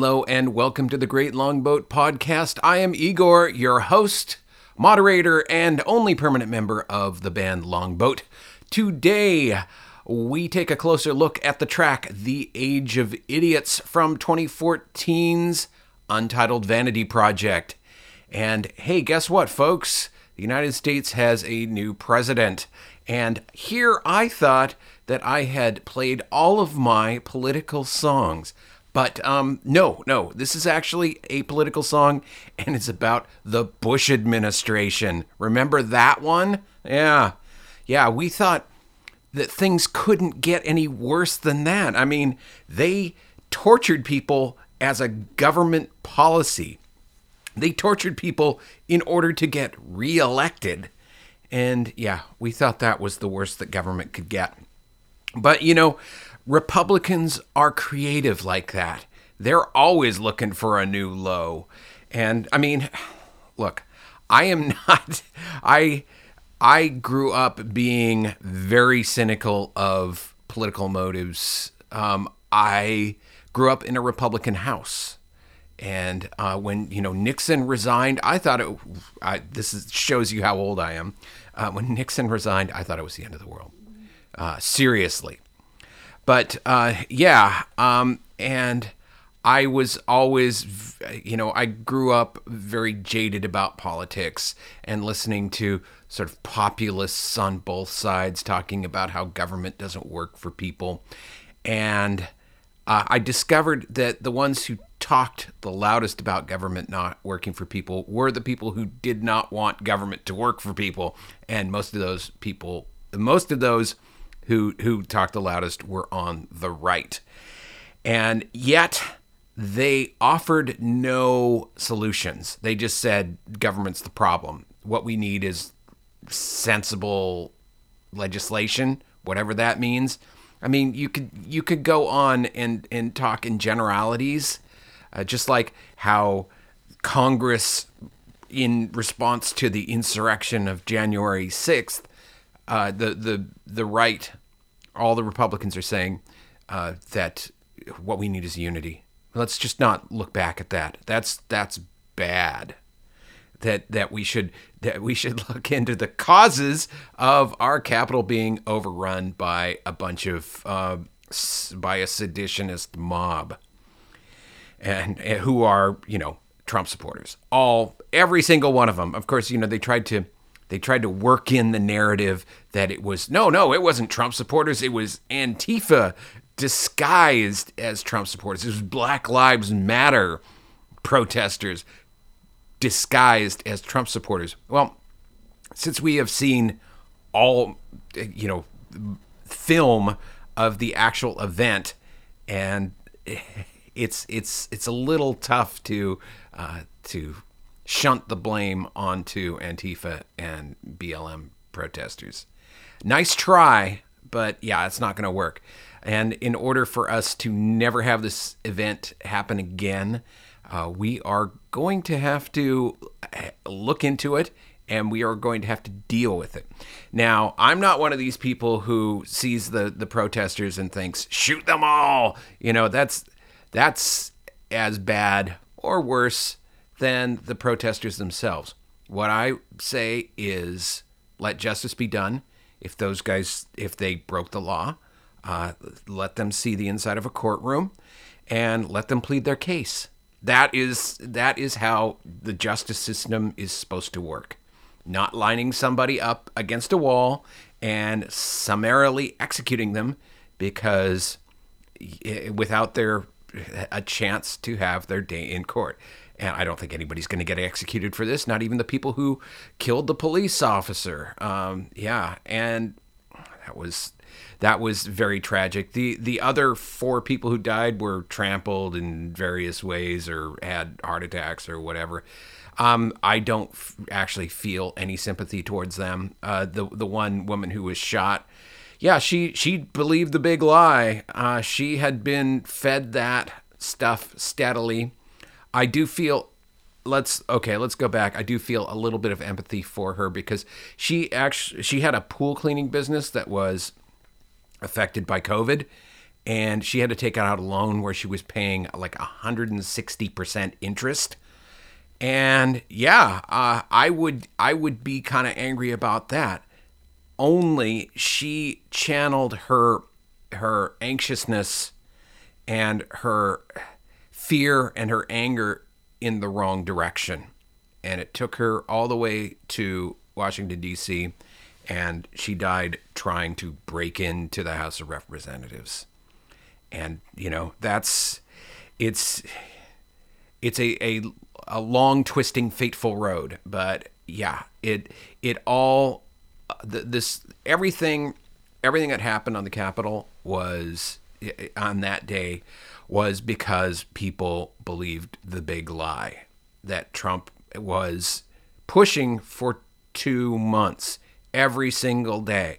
Hello and welcome to the Great Longboat Podcast. I am Igor, your host, moderator, and only permanent member of the band Longboat. Today, we take a closer look at the track The Age of Idiots from 2014's Untitled Vanity Project. And hey, guess what, folks? The United States has a new president. And here I thought that I had played all of my political songs. But um, no, no, this is actually a political song, and it's about the Bush administration. Remember that one? Yeah. Yeah, we thought that things couldn't get any worse than that. I mean, they tortured people as a government policy. They tortured people in order to get reelected. And yeah, we thought that was the worst that government could get. But you know, Republicans are creative like that. They're always looking for a new low. And I mean, look, I am not I I grew up being very cynical of political motives. Um, I grew up in a Republican house. And uh, when you know Nixon resigned, I thought it. I, this is, shows you how old I am. Uh, when Nixon resigned, I thought it was the end of the world. Uh, seriously, but uh, yeah, um, and I was always, you know, I grew up very jaded about politics and listening to sort of populists on both sides talking about how government doesn't work for people. And uh, I discovered that the ones who talked the loudest about government not working for people were the people who did not want government to work for people. And most of those people, most of those who, who talked the loudest were on the right. And yet, they offered no solutions. They just said government's the problem. What we need is sensible legislation, whatever that means. I mean, you could you could go on and and talk in generalities, uh, just like how Congress, in response to the insurrection of January sixth, uh, the the the right, all the Republicans are saying uh, that what we need is unity. Let's just not look back at that. That's that's bad that that we should that we should look into the causes of our capital being overrun by a bunch of uh, by a seditionist mob, and, and who are you know Trump supporters. All every single one of them. Of course, you know they tried to they tried to work in the narrative that it was no no it wasn't Trump supporters it was Antifa disguised as Trump supporters. It was Black Lives Matter protesters disguised as Trump supporters. Well, since we have seen all, you know, film of the actual event, and it's it's it's a little tough to uh, to shunt the blame onto Antifa and BLM protesters. Nice try, but yeah, it's not going to work. And in order for us to never have this event happen again, uh, we are going to have to uh, look into it and we are going to have to deal with it. Now, I'm not one of these people who sees the the protesters and thinks shoot them all. You know, that's that's as bad or worse than the protesters themselves. What I say is let justice be done. If those guys if they broke the law, uh, let them see the inside of a courtroom and let them plead their case. That is that is how the justice system is supposed to work. Not lining somebody up against a wall and summarily executing them because without their a chance to have their day in court. And I don't think anybody's going to get executed for this. Not even the people who killed the police officer. Um, yeah, and that was that was very tragic. The the other four people who died were trampled in various ways or had heart attacks or whatever. Um, I don't f- actually feel any sympathy towards them. Uh, the the one woman who was shot, yeah, she she believed the big lie. Uh, she had been fed that stuff steadily. I do feel let's okay let's go back i do feel a little bit of empathy for her because she actually she had a pool cleaning business that was affected by COVID. and she had to take out a loan where she was paying like 160% interest. And yeah, uh, I would I would be kind of angry about that. Only she channeled her her anxiousness and her fear and her anger in the wrong direction. And it took her all the way to Washington, D.C., and she died trying to break into the House of Representatives. And, you know, that's, it's, it's a, a, a long, twisting, fateful road. But yeah, it, it all, this, everything, everything that happened on the Capitol was, eh, eh, on that day, was because people believed the big lie that Trump was pushing for two months every single day.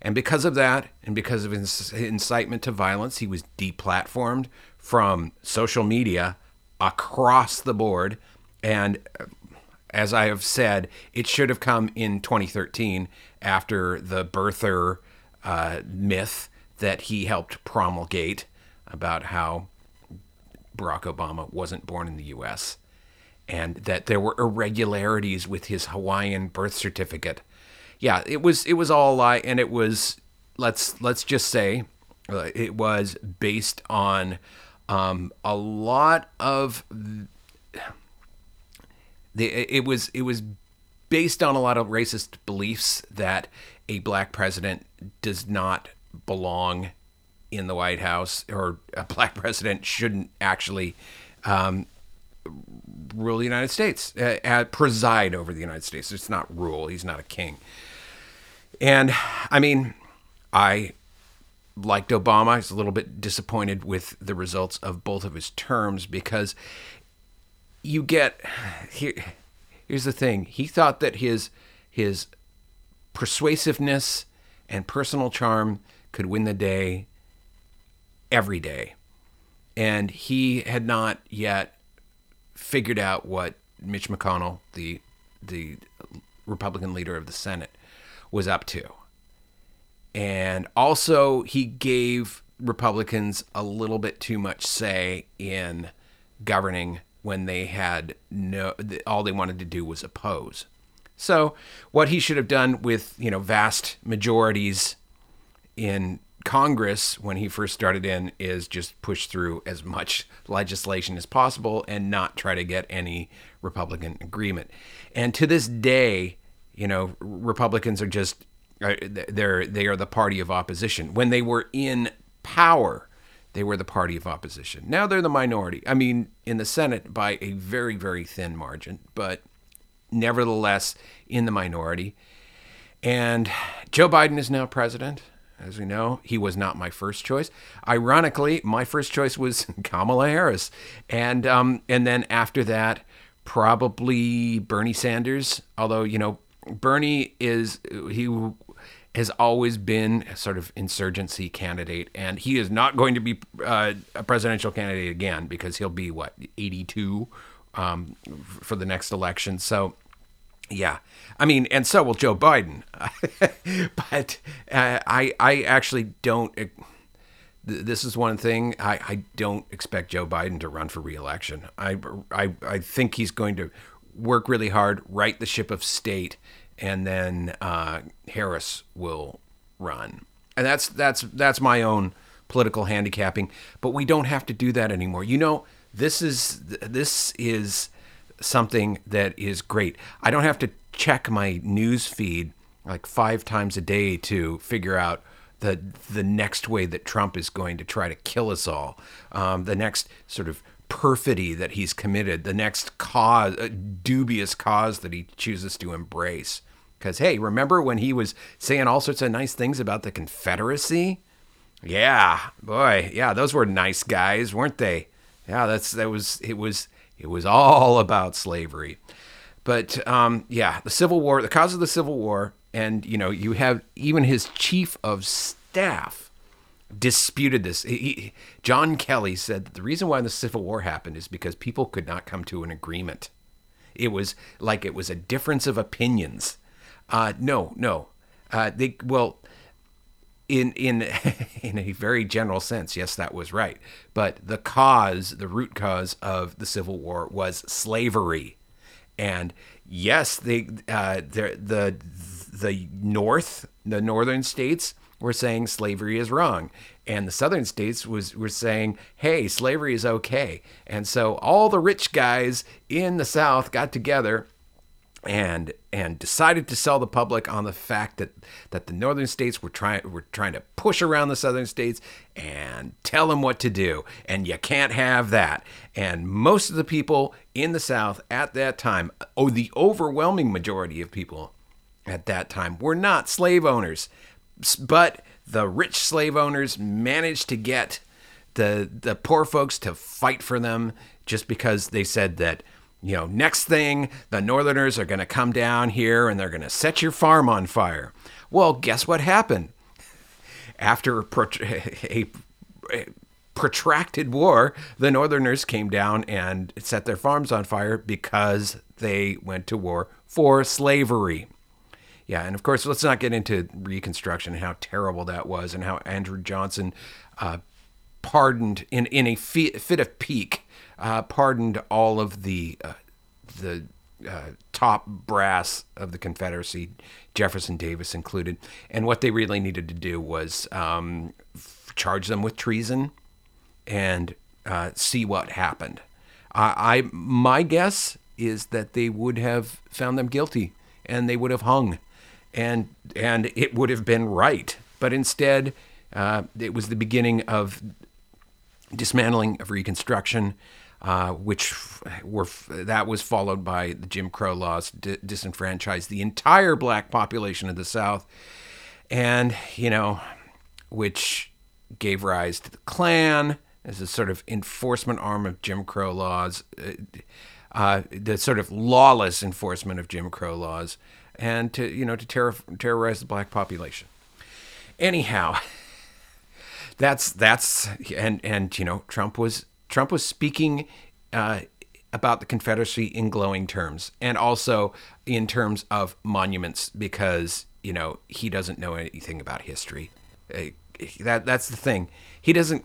And because of that, and because of his incitement to violence, he was deplatformed from social media across the board. And uh, as I have said, it should have come in 2013 after the birther uh, myth that he helped promulgate about how Barack Obama wasn't born in the U.S. and that there were irregularities with his Hawaiian birth certificate. Yeah, it was it was all a lie, and it was let's let's just say uh, it was based on um, a lot of the it was it was based on a lot of racist beliefs that a black president does not belong in the White House, or a black president shouldn't actually um, rule the United States, uh, uh, preside over the United States. It's not rule. He's not a king. And I mean, I liked Obama. I was a little bit disappointed with the results of both of his terms because you get here. Here's the thing: he thought that his his persuasiveness and personal charm could win the day every day. And he had not yet figured out what Mitch McConnell, the the Republican leader of the Senate, was up to. And also he gave Republicans a little bit too much say in governing when they had no all they wanted to do was oppose. So what he should have done with, you know, vast majorities in Congress, when he first started in, is just push through as much legislation as possible and not try to get any Republican agreement. And to this day, you know, Republicans are just they're they are the party of opposition. When they were in power, they were the party of opposition. Now they're the minority. I mean, in the Senate by a very very thin margin, but nevertheless in the minority. And Joe Biden is now president as we know, he was not my first choice. Ironically, my first choice was Kamala Harris, and um, and then after that, probably Bernie Sanders. Although you know, Bernie is he has always been a sort of insurgency candidate, and he is not going to be uh, a presidential candidate again because he'll be what 82 um, for the next election. So yeah, I mean, and so will Joe Biden, but uh, I I actually don't. This is one thing I, I don't expect Joe Biden to run for reelection. I, I I think he's going to work really hard, right the ship of state, and then uh, Harris will run. And that's that's that's my own political handicapping. But we don't have to do that anymore. You know, this is this is something that is great. I don't have to check my news feed like five times a day to figure out the the next way that Trump is going to try to kill us all, um, the next sort of perfidy that he's committed, the next cause, uh, dubious cause that he chooses to embrace. Because hey, remember when he was saying all sorts of nice things about the Confederacy? Yeah, boy, yeah, those were nice guys, weren't they? Yeah, that's that was it was it was all about slavery. But um, yeah, the Civil War, the cause of the Civil War, and you know, you have even his chief of staff disputed this. He, John Kelly said that the reason why the Civil War happened is because people could not come to an agreement. It was like it was a difference of opinions. Uh, no, no. Uh, they well, in in in a very general sense, yes, that was right. But the cause, the root cause of the Civil War was slavery, and yes, they uh, the the North, the northern states were saying slavery is wrong, and the southern states was were saying, hey, slavery is okay. And so all the rich guys in the South got together and and decided to sell the public on the fact that that the northern states were trying were trying to push around the southern states and tell them what to do. And you can't have that. And most of the people in the south at that time oh the overwhelming majority of people at that time were not slave owners. But the rich slave owners managed to get the the poor folks to fight for them just because they said that you know next thing the northerners are going to come down here and they're going to set your farm on fire. Well guess what happened? After a, a protracted war the northerners came down and set their farms on fire because they went to war for slavery. Yeah, and of course, let's not get into Reconstruction and how terrible that was, and how Andrew Johnson uh, pardoned in in a fit of pique, uh, pardoned all of the uh, the uh, top brass of the Confederacy, Jefferson Davis included, and what they really needed to do was um, charge them with treason and uh, see what happened. I my guess is that they would have found them guilty and they would have hung and and it would have been right. But instead, uh, it was the beginning of dismantling of Reconstruction, uh, which were that was followed by the Jim Crow laws, di- disenfranchised the entire black population of the South, and you know, which gave rise to the Klan as a sort of enforcement arm of Jim Crow laws, uh, uh the sort of lawless enforcement of Jim Crow laws and to you know to terror, terrorize the black population. Anyhow, that's that's and and you know Trump was Trump was speaking uh, about the Confederacy in glowing terms, and also in terms of monuments because you know he doesn't know anything about history. Uh, that that's the thing. He doesn't.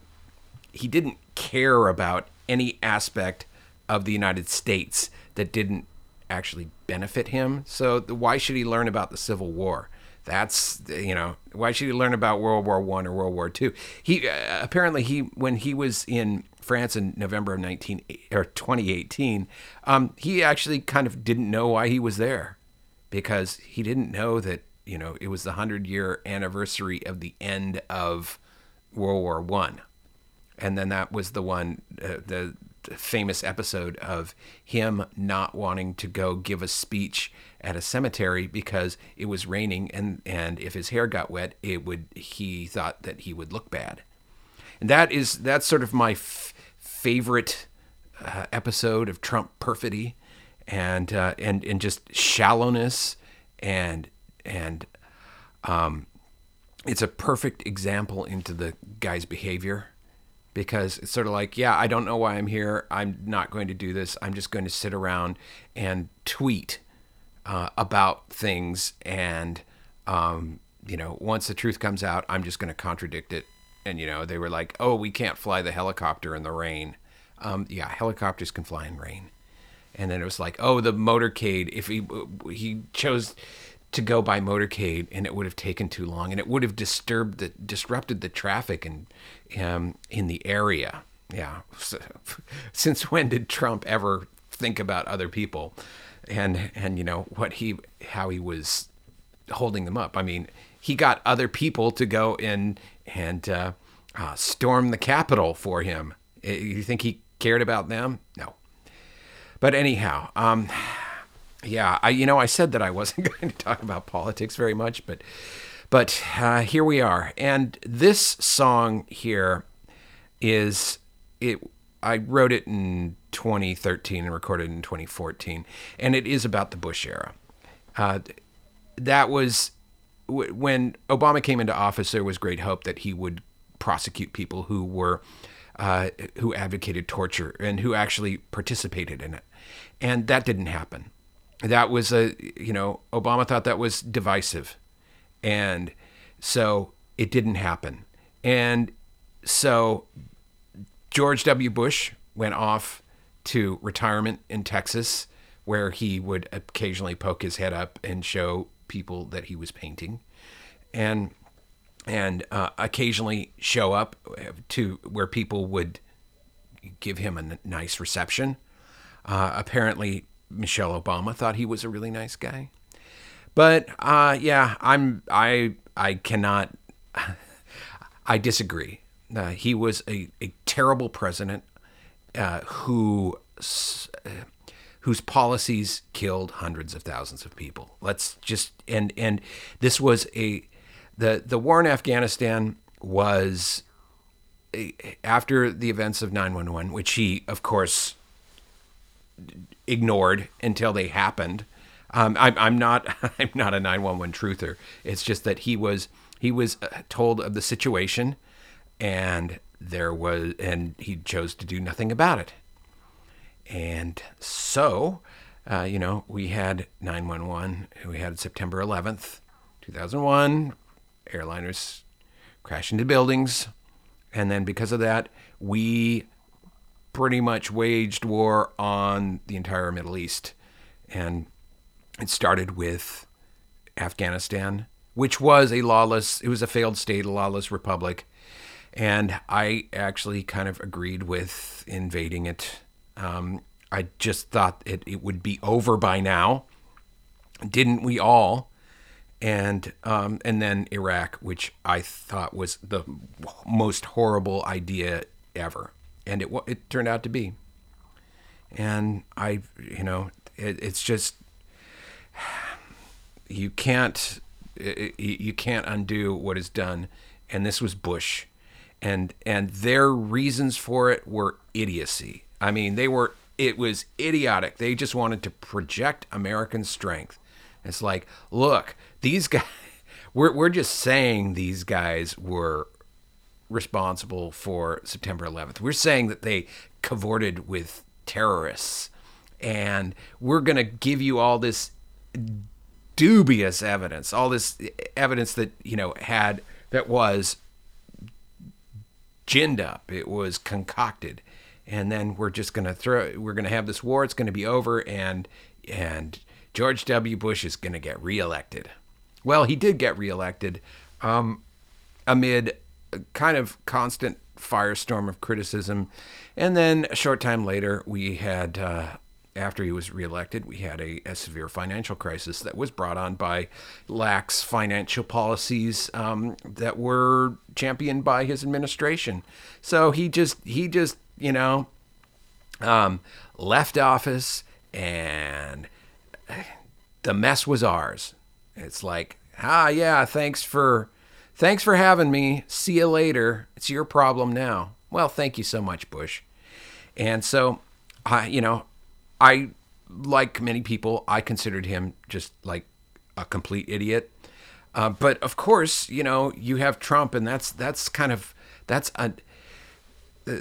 He didn't care about any aspect of the United States that didn't actually benefit him. So why should he learn about the Civil War? That's you know why should he learn about World War One or World War Two? He uh, apparently he when he was in France in November of nineteen or twenty eighteen, um, he actually kind of didn't know why he was there because he didn't know that you know it was the hundred year anniversary of the end of World War One, and then that was the one uh, the famous episode of him not wanting to go give a speech at a cemetery because it was raining and and if his hair got wet it would he thought that he would look bad. And that is that's sort of my f- favorite uh, episode of Trump perfidy and uh, and and just shallowness and and um, it's a perfect example into the guy's behavior because it's sort of like, yeah, I don't know why I'm here. I'm not going to do this. I'm just going to sit around and tweet uh, about things. And, um, you know, once the truth comes out, I'm just going to contradict it. And, you know, they were like, oh, we can't fly the helicopter in the rain. Um, yeah, helicopters can fly in rain. And then it was like, oh, the motorcade. If he he chose to go by motorcade and it would have taken too long and it would have disturbed the disrupted the traffic and um, in the area. Yeah. Since when did trump ever think about other people? And and you know what he how he was holding them up. I mean he got other people to go in and uh, uh, storm the capitol for him. You think he cared about them? No. But anyhow um, yeah, I you know I said that I wasn't going to talk about politics very much, but but uh, here we are, and this song here is it. I wrote it in 2013 and recorded in 2014, and it is about the Bush era. Uh, that was w- when Obama came into office. There was great hope that he would prosecute people who were uh, who advocated torture and who actually participated in it, and that didn't happen that was a you know Obama thought that was divisive, and so it didn't happen. And so George W. Bush went off to retirement in Texas, where he would occasionally poke his head up and show people that he was painting, and and uh, occasionally show up to where people would give him a n- nice reception. Uh, apparently, Michelle Obama thought he was a really nice guy, but uh, yeah, I'm I I cannot. I disagree. Uh, he was a, a terrible president uh, who uh, whose policies killed hundreds of thousands of people. Let's just and and this was a the the war in Afghanistan was a, after the events of 911, which he of course ignored until they happened. Um, I'm, I'm not I'm not a 911 truther. It's just that he was he was uh, told of the situation, and there was and he chose to do nothing about it. And so, uh, you know, we had 911. We had September 11th, 2001. Airliners crash into buildings, and then because of that, we pretty much waged war on the entire Middle East, and it started with Afghanistan, which was a lawless, it was a failed state, a lawless republic. And I actually kind of agreed with invading it. Um, I just thought it, it would be over by now. Didn't we all? And um, and then Iraq, which I thought was the most horrible idea ever, and it it turned out to be. And I, you know, it, it's just you can't you can't undo what is done. And this was bush. And and their reasons for it were idiocy. I mean they were it was idiotic. They just wanted to project american strength. It's like look these guys we're, we're just saying these guys were responsible for september 11th we're saying that they cavorted with terrorists and we're going to give you all this dubious evidence, all this evidence that, you know, had, that was ginned up, it was concocted. And then we're just going to throw, we're going to have this war, it's going to be over, and, and George W. Bush is going to get reelected. Well, he did get reelected um, amid kind of constant firestorm of criticism. And then a short time later, we had uh, after he was reelected, we had a, a, severe financial crisis that was brought on by lax financial policies um, that were championed by his administration. So he just he just you know um, left office, and the mess was ours. It's like ah yeah, thanks for thanks for having me. See you later. It's your problem now. Well, thank you so much, Bush. And so, I you know I, like many people, I considered him just like a complete idiot. Uh, but of course, you know, you have Trump, and that's that's kind of that's a. Uh,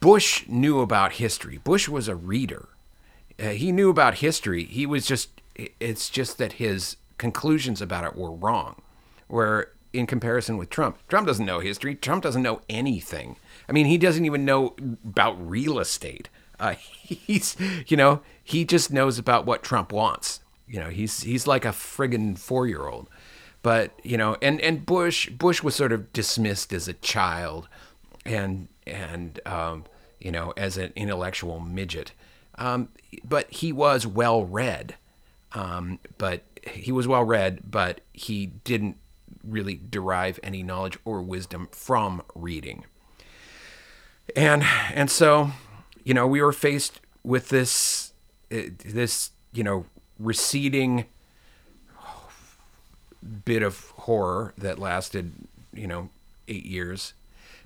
Bush knew about history. Bush was a reader. Uh, he knew about history. He was just. It's just that his conclusions about it were wrong. Where in comparison with Trump, Trump doesn't know history. Trump doesn't know anything. I mean, he doesn't even know about real estate. Uh, he's, you know, he just knows about what Trump wants. You know, he's he's like a friggin' four year old. But you know, and and Bush Bush was sort of dismissed as a child, and and um, you know as an intellectual midget. Um, but he was well read. Um, but he was well read, but he didn't really derive any knowledge or wisdom from reading. And and so you know, we were faced with this, uh, this, you know, receding bit of horror that lasted, you know, eight years.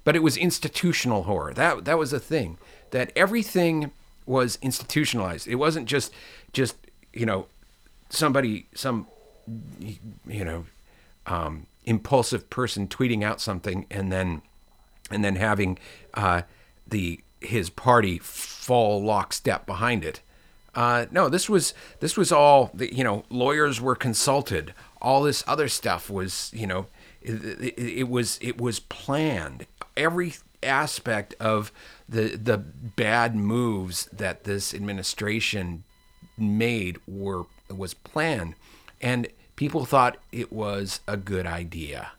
But it was institutional horror. That that was a thing. That everything was institutionalized. It wasn't just just you know somebody some you know um, impulsive person tweeting out something and then and then having uh, the his party fall lockstep behind it. Uh, no, this was this was all. You know, lawyers were consulted. All this other stuff was, you know, It, it, it was it was planned. Every aspect of the the bad moves that this administration made were was planned, and people thought it was a good idea.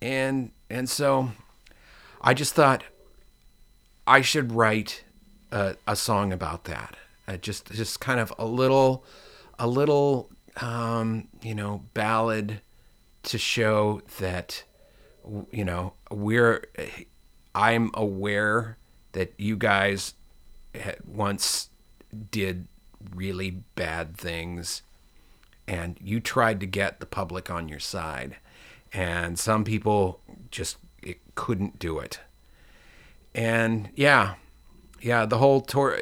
And and so, I just thought I should write a, a song about that. Uh, just just kind of a little a little um, you know ballad to show that you know we're I'm aware that you guys once did really bad things and you tried to get the public on your side and some people just it couldn't do it. And yeah yeah the whole tour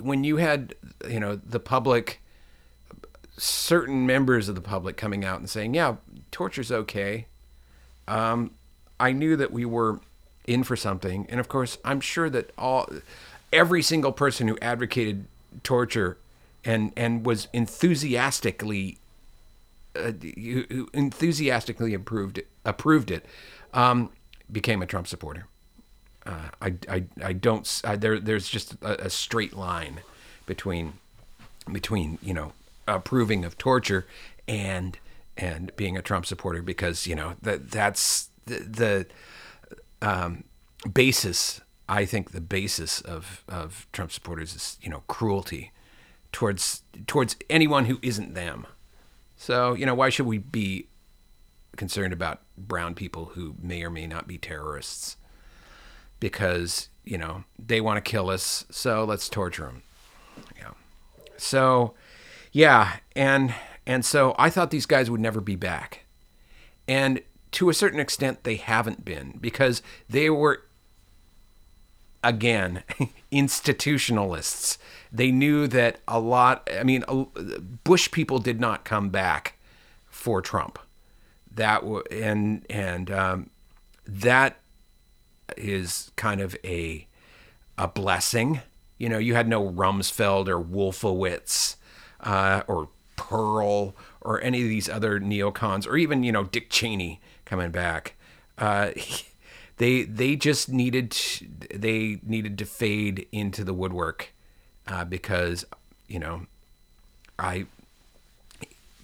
when you had you know the public certain members of the public coming out and saying yeah torture's okay um, i knew that we were in for something. And of course i'm sure that all every single person who advocated torture and and was enthusiastically uh, enthusiastically approved it, approved it um, became a Trump supporter. Uh, I, I, I don't I, there there's just a, a, straight line between between you know approving of torture and and being a Trump supporter because you know that that's the, the um, basis I think the basis of of Trump supporters is you know cruelty towards towards anyone who isn't them. So you know why should we be concerned about brown people who may or may not be terrorists? Because you know they want to kill us, so let's torture them. Yeah. So, yeah, and and so I thought these guys would never be back, and to a certain extent they haven't been because they were again institutionalists they knew that a lot i mean bush people did not come back for trump. That and and um, that is kind of a a blessing. You know you had no rumsfeld or wolfowitz uh, or Perle or any of these other neocons or even you know dick cheney coming back. Uh, they they just needed to, they needed to fade into the woodwork uh, because you know I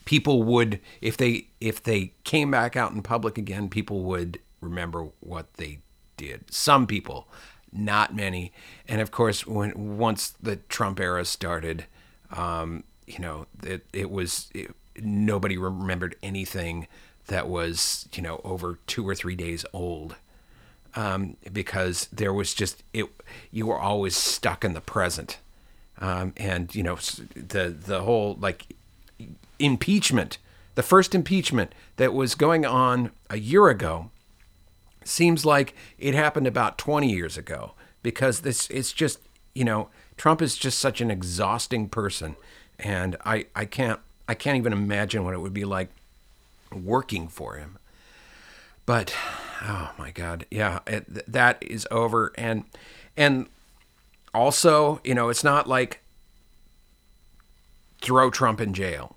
people would if they if they came back out in public again people would remember what they did. Some people not many. And of course when once the Trump era started um, you know it, it was it, nobody remembered anything that was you know over two or three days old. Um, because there was just it. You were always stuck in the present, um, and you know the the whole like impeachment, the first impeachment that was going on a year ago, seems like it happened about twenty years ago because this it's just you know Trump is just such an exhausting person, and I I can't I can't even imagine what it would be like working for him. But oh my god, yeah, it, that is over, and and also, you know, it's not like throw Trump in jail.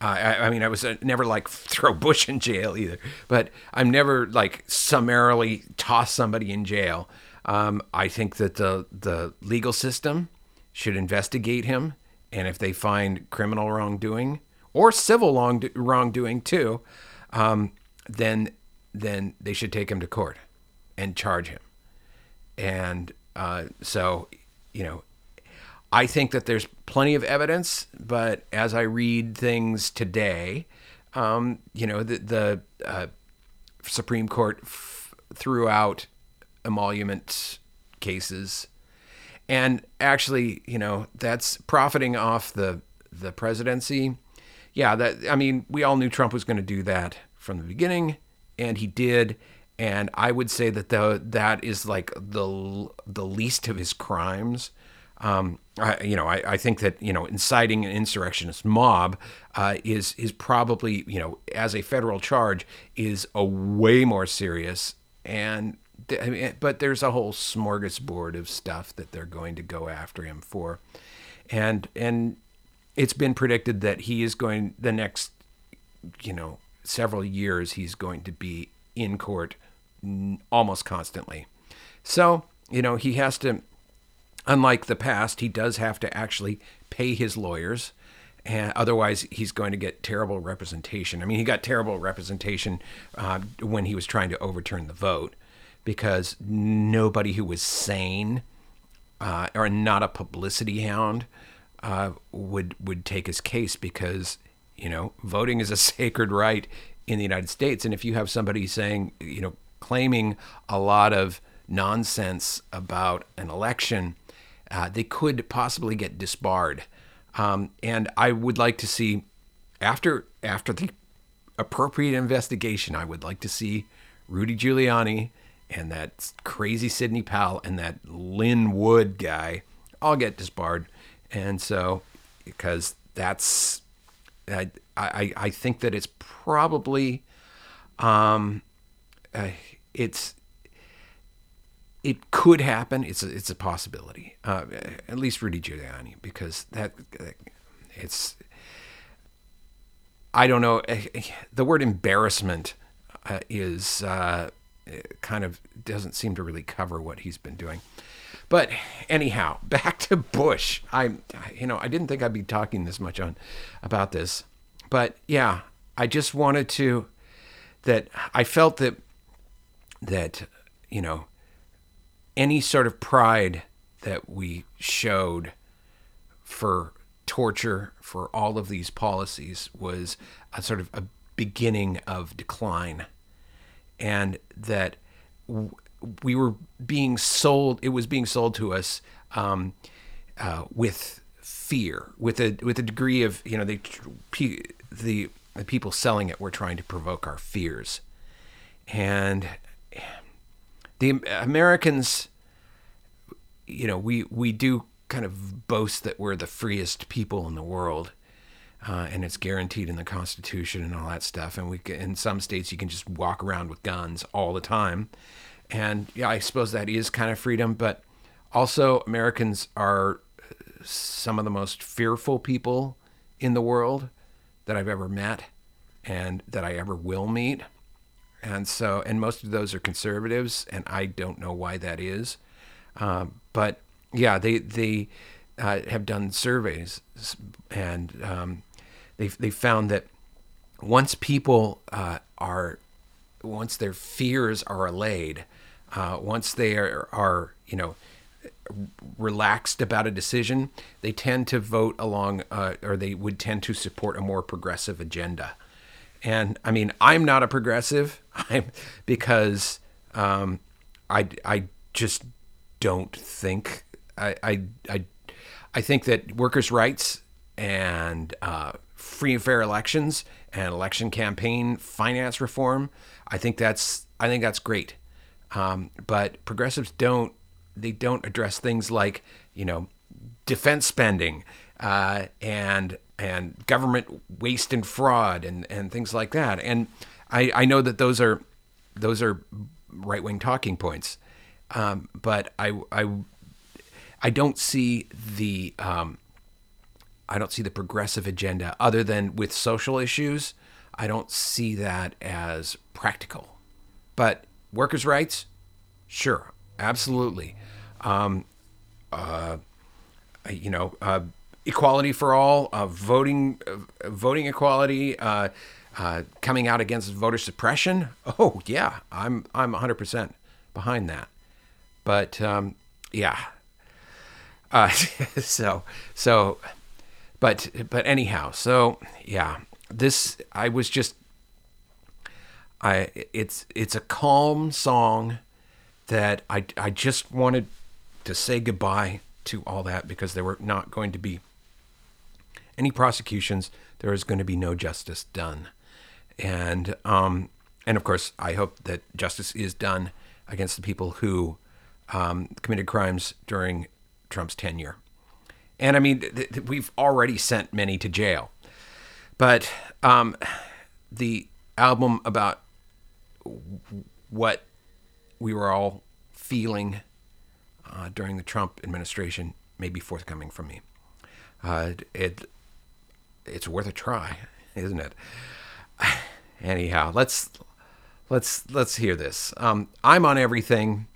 Uh, I, I, mean, I was uh, never like throw Bush in jail either, but I'm never like summarily toss somebody in jail. Um, I think that the the legal system should investigate him, and if they find criminal wrongdoing or civil wrong, wrongdoing too, um, then then they should take him to court and charge him. And uh, so, you know, I think that there's plenty of evidence, but as I read things today, um, you know, the, the uh, Supreme Court f- threw out emolument cases, and actually, you know, that's profiting off the the presidency yeah, that I mean, we all knew Trump was going to do that from the beginning, and he did. And I would say that the that is like the the least of his crimes. Um, I, you know, I, I think that you know inciting an insurrectionist mob uh, is is probably you know as a federal charge is a way more serious and mean, but there's a whole smorgasbord of stuff that they're going to go after him for, and and it's been predicted that he is going the next, you know, several years he's going to be in court almost constantly. So, you know, he has to, unlike the past, he does have to actually pay his lawyers. And otherwise, he's going to get terrible representation. I mean, he got terrible representation uh, when he was trying to overturn the vote because nobody who was sane uh, or not a publicity hound uh, would would take his case because you know voting is a sacred right in the United States, and if you have somebody saying you know claiming a lot of nonsense about an election, uh, they could possibly get disbarred. Um, and I would like to see after after the appropriate investigation, I would like to see Rudy Giuliani and that crazy Sidney Powell and that Lin Wood guy all get disbarred. And so, because that's, I, I, I think that it's probably, um, uh, it's, it could happen. It's a, it's a possibility. Uh, at least Rudy Giuliani, because that, it's, I don't know. The word embarrassment uh, is uh, kind of doesn't seem to really cover what he's been doing. But anyhow, back to Bush. I, you know, I didn't think I'd be talking this much on about this, but yeah, I just wanted to that I felt that that you know any sort of pride that we showed for torture for all of these policies was a sort of a beginning of decline and that we were being sold. It was being sold to us um, uh, with fear, with a with a degree of you know the the people selling it were trying to provoke our fears, and the Americans, you know, we we do kind of boast that we're the freest people in the world uh, and it's guaranteed in the Constitution and all that stuff. And we in some states you can just walk around with guns all the time, and yeah, I suppose that is kind of freedom. But also, Americans are some of the most fearful people in the world that I've ever met, and that I ever will meet. And so, and most of those are conservatives, and I don't know why that is. Um, but yeah, they they uh, have done surveys, and um, they they found that once people uh, are once their fears are allayed, uh, once they are, are you know relaxed about a decision, they tend to vote along, uh, or they would tend to support a more progressive agenda. And I mean, I'm not a progressive, I'm because um, I I just don't think I I I, I think that workers' rights and uh, free and fair elections and election campaign finance reform. I think that's I think that's great. Um, but progressives don't they don't address things like you know defense spending uh, and and government waste and fraud and and things like that. And I, I know that those are those are right wing talking points, um, but I I I don't see the um, I don't see the progressive agenda other than with social issues. I don't see that as practical. But workers' rights, sure, absolutely. Um, uh, you know, uh, equality for all, uh, voting, uh, voting equality, uh, uh, coming out against voter suppression. Oh yeah, I'm I'm 100% behind that. But um, yeah, so so but but anyhow, so yeah, this I was just I it's it's a calm song that I I just wanted to say goodbye to all that because there were not going to be any prosecutions. there is going to be no justice done, and um and of course I hope that justice is done against the people who um, committed crimes during Trump's tenure. And I mean, th- th- we've already sent many to jail. But um, the album about what we were all feeling uh, during the Trump administration may be forthcoming from me. Uh, it it's worth a try, isn't it? Anyhow, let's let's let's hear this. Um, I'm on everything.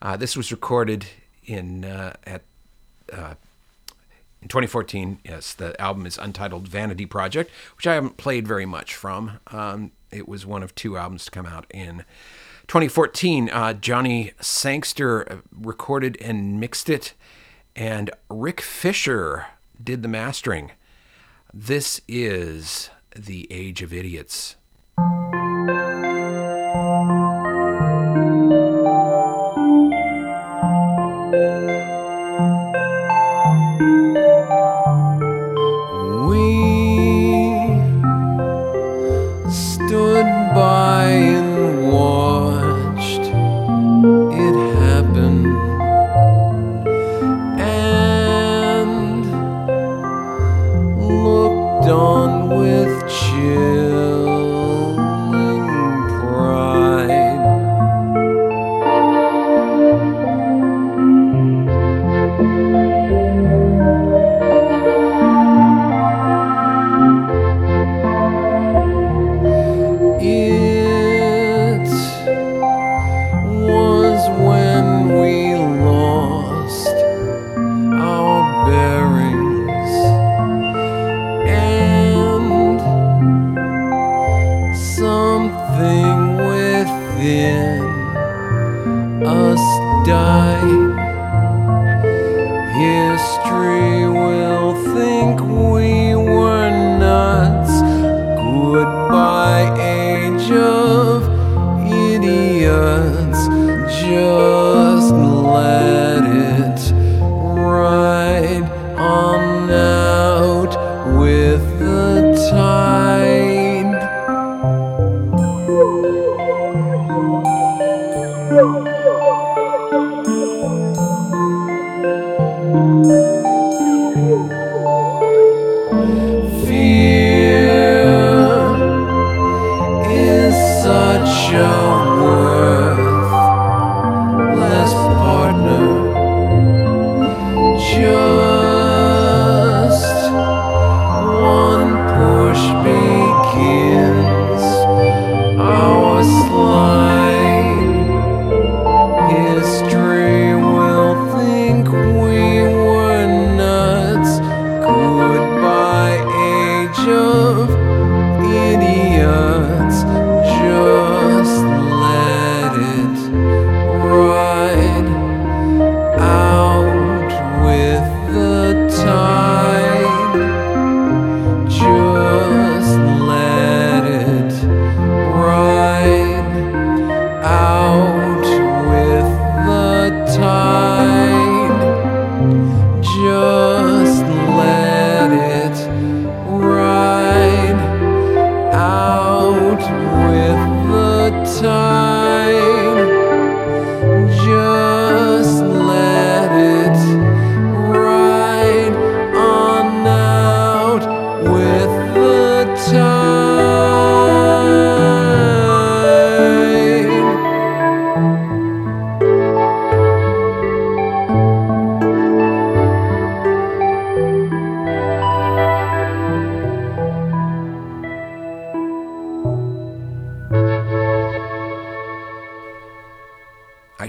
Uh, this was recorded in uh, at uh, in 2014. Yes, the album is Untitled Vanity Project, which I haven't played very much from. Um, it was one of two albums to come out in 2014. Uh, Johnny Sangster recorded and mixed it, and Rick Fisher did the mastering. This is The Age of Idiots.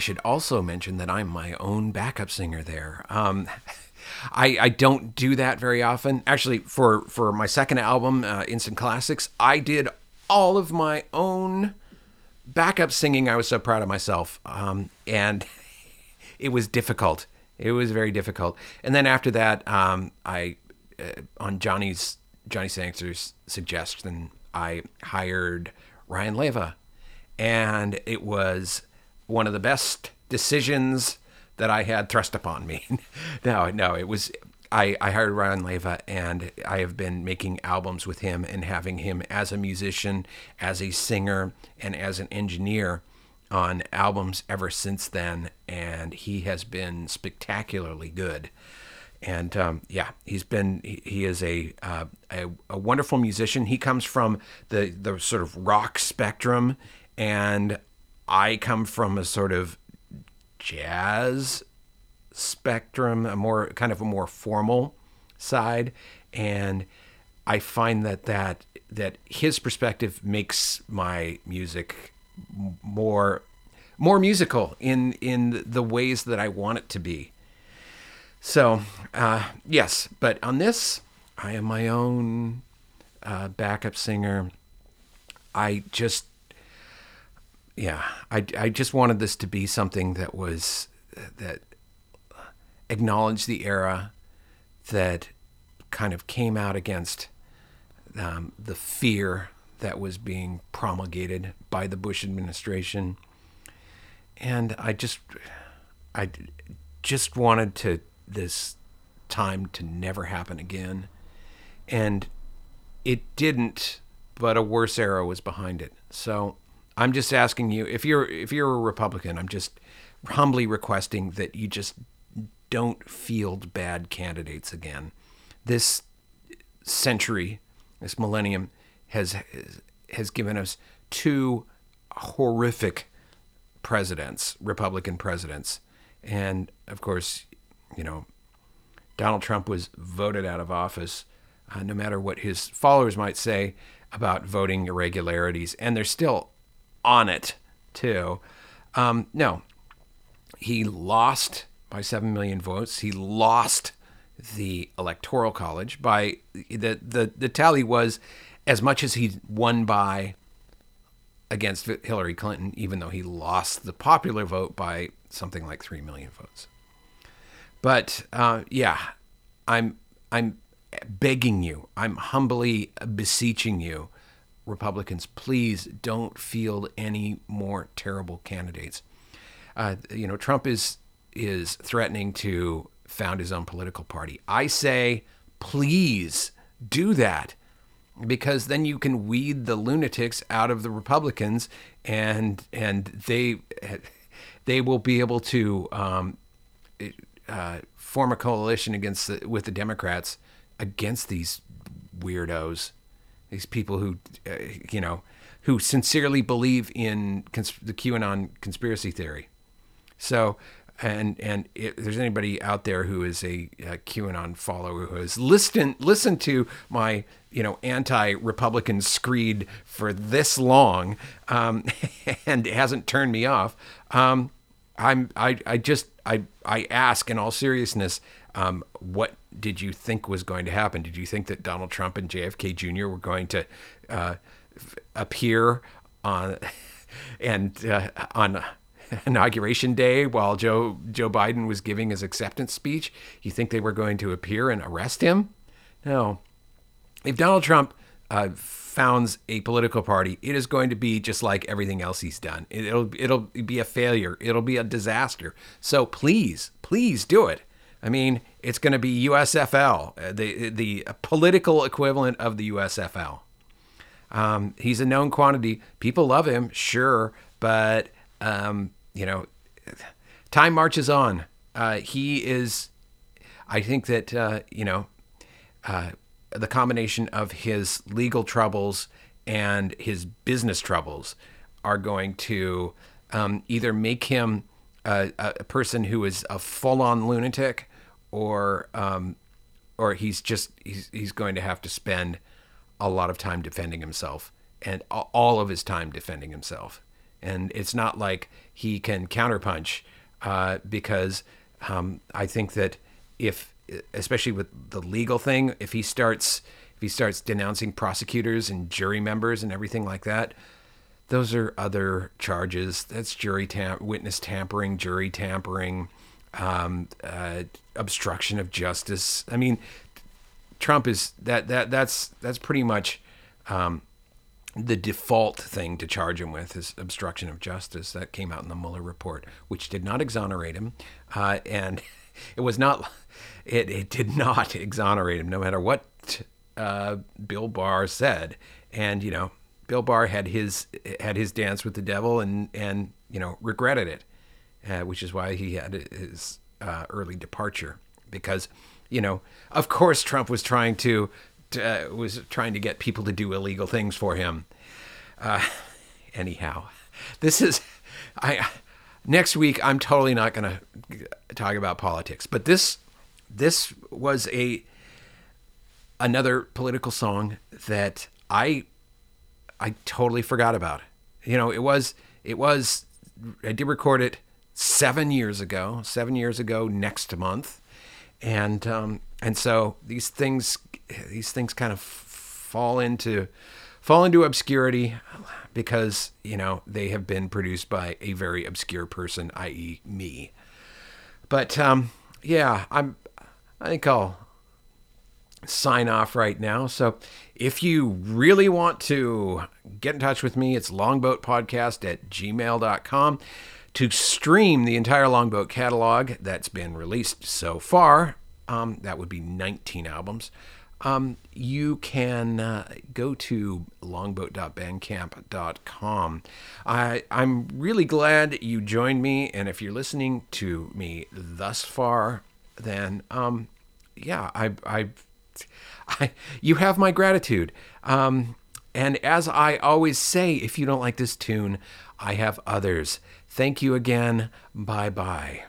Should also mention that I'm my own backup singer there. Um, I, I don't do that very often. Actually, for, for my second album, uh, Instant Classics, I did all of my own backup singing. I was so proud of myself. Um, and it was difficult. It was very difficult. And then after that, um, I, uh, on Johnny's, Johnny Sangster's suggestion, I hired Ryan Leva. And it was one of the best decisions that I had thrust upon me. no, no, it was I, I hired Ryan Leva and I have been making albums with him and having him as a musician, as a singer, and as an engineer on albums ever since then. And he has been spectacularly good. And um, yeah, he's been he, he is a, uh, a a wonderful musician. He comes from the the sort of rock spectrum, and I come from a sort of jazz spectrum, a more kind of a more formal side, and I find that that that his perspective makes my music more more musical in in the ways that I want it to be. So, uh, yes, but on this, I am my own uh, backup singer. I just, yeah, I, I just wanted this to be something that was that acknowledged the era that kind of came out against um, the fear that was being promulgated by the Bush administration. And I just, I just wanted to this time to never happen again. And it didn't, but a worse era was behind it. So I'm just asking you if you're if you're a Republican, I'm just humbly requesting that you just don't field bad candidates again. This century, this millennium has has given us two horrific presidents, Republican presidents. And of course, you know, Donald Trump was voted out of office, uh, no matter what his followers might say about voting irregularities, and they're still on it too. Um, no, he lost by seven million votes. He lost the electoral college by the the the tally was as much as he won by against Hillary Clinton, even though he lost the popular vote by something like three million votes. But uh, yeah, I'm I'm begging you, I'm humbly beseeching you, Republicans, please don't field any more terrible candidates. Uh, you know, Trump is is threatening to found his own political party. I say, please do that because then you can weed the lunatics out of the Republicans, and and they they will be able to um, uh, form a coalition against the, with the Democrats against these weirdos, these people who, uh, you know, who sincerely believe in cons- the QAnon conspiracy theory. So, and and if there's anybody out there who is a, a QAnon follower who has listened listened to my you know anti-Republican screed for this long um, and hasn't turned me off, um, I'm I I just I I ask in all seriousness, um, what did you think was going to happen? Did you think that Donald Trump and JFK Jr. were going to uh, appear on and uh, on inauguration day while Joe Joe Biden was giving his acceptance speech? You think they were going to appear and arrest him? No. If Donald Trump uh, founds a political party, it is going to be just like everything else he's done. It'll it'll be a failure. It'll be a disaster. So please, please do it. I mean, it's going to be USFL, uh, the the political equivalent of the USFL. Um, he's a known quantity. People love him, sure, but um, you know, time marches on. Uh, he is. I think that uh, you know. Uh, the combination of his legal troubles and his business troubles are going to um, either make him a, a, person who is a full-on lunatic, or um, or he's just he's he's going to have to spend a lot of time defending himself and all of his time defending himself. And it's not like he can counterpunch uh, because um, I think that if especially with the legal thing, if he starts if he starts denouncing prosecutors and jury members and everything like that, those are other charges. That's jury tam- witness tampering, jury tampering, um, uh, obstruction of justice. I mean, Trump is that that that's that's pretty much um, the default thing to charge him with is obstruction of justice. That came out in the Mueller report, which did not exonerate him, uh, and it was not it, it did not exonerate him, no matter what uh, Bill Barr said. And you know, Bill Barr had his had his dance with the devil, and and you know regretted it, uh, which is why he had his uh, early departure because you know, of course, Trump was trying to, to uh, was trying to get people to do illegal things for him. Uh, anyhow, this is I next week. I'm totally not going to talk about politics, but this this was a another political song that I I totally forgot about. You know, it was it was I did record it seven years ago, seven years ago next month, and um, and so these things these things kind of fall into fall into obscurity because you know they have been produced by a very obscure person, i.e., me. But um, yeah, I'm. I think I'll sign off right now. So if you really want to get in touch with me, it's longboatpodcast at gmail.com. To stream the entire Longboat catalog that's been released so far, um, that would be 19 albums. Um, you can uh, go to longboat.bandcamp.com. I, I'm really glad you joined me, and if you're listening to me thus far, then um, yeah, I, I, I, you have my gratitude. Um, and as I always say, if you don't like this tune, I have others. Thank you again. Bye bye.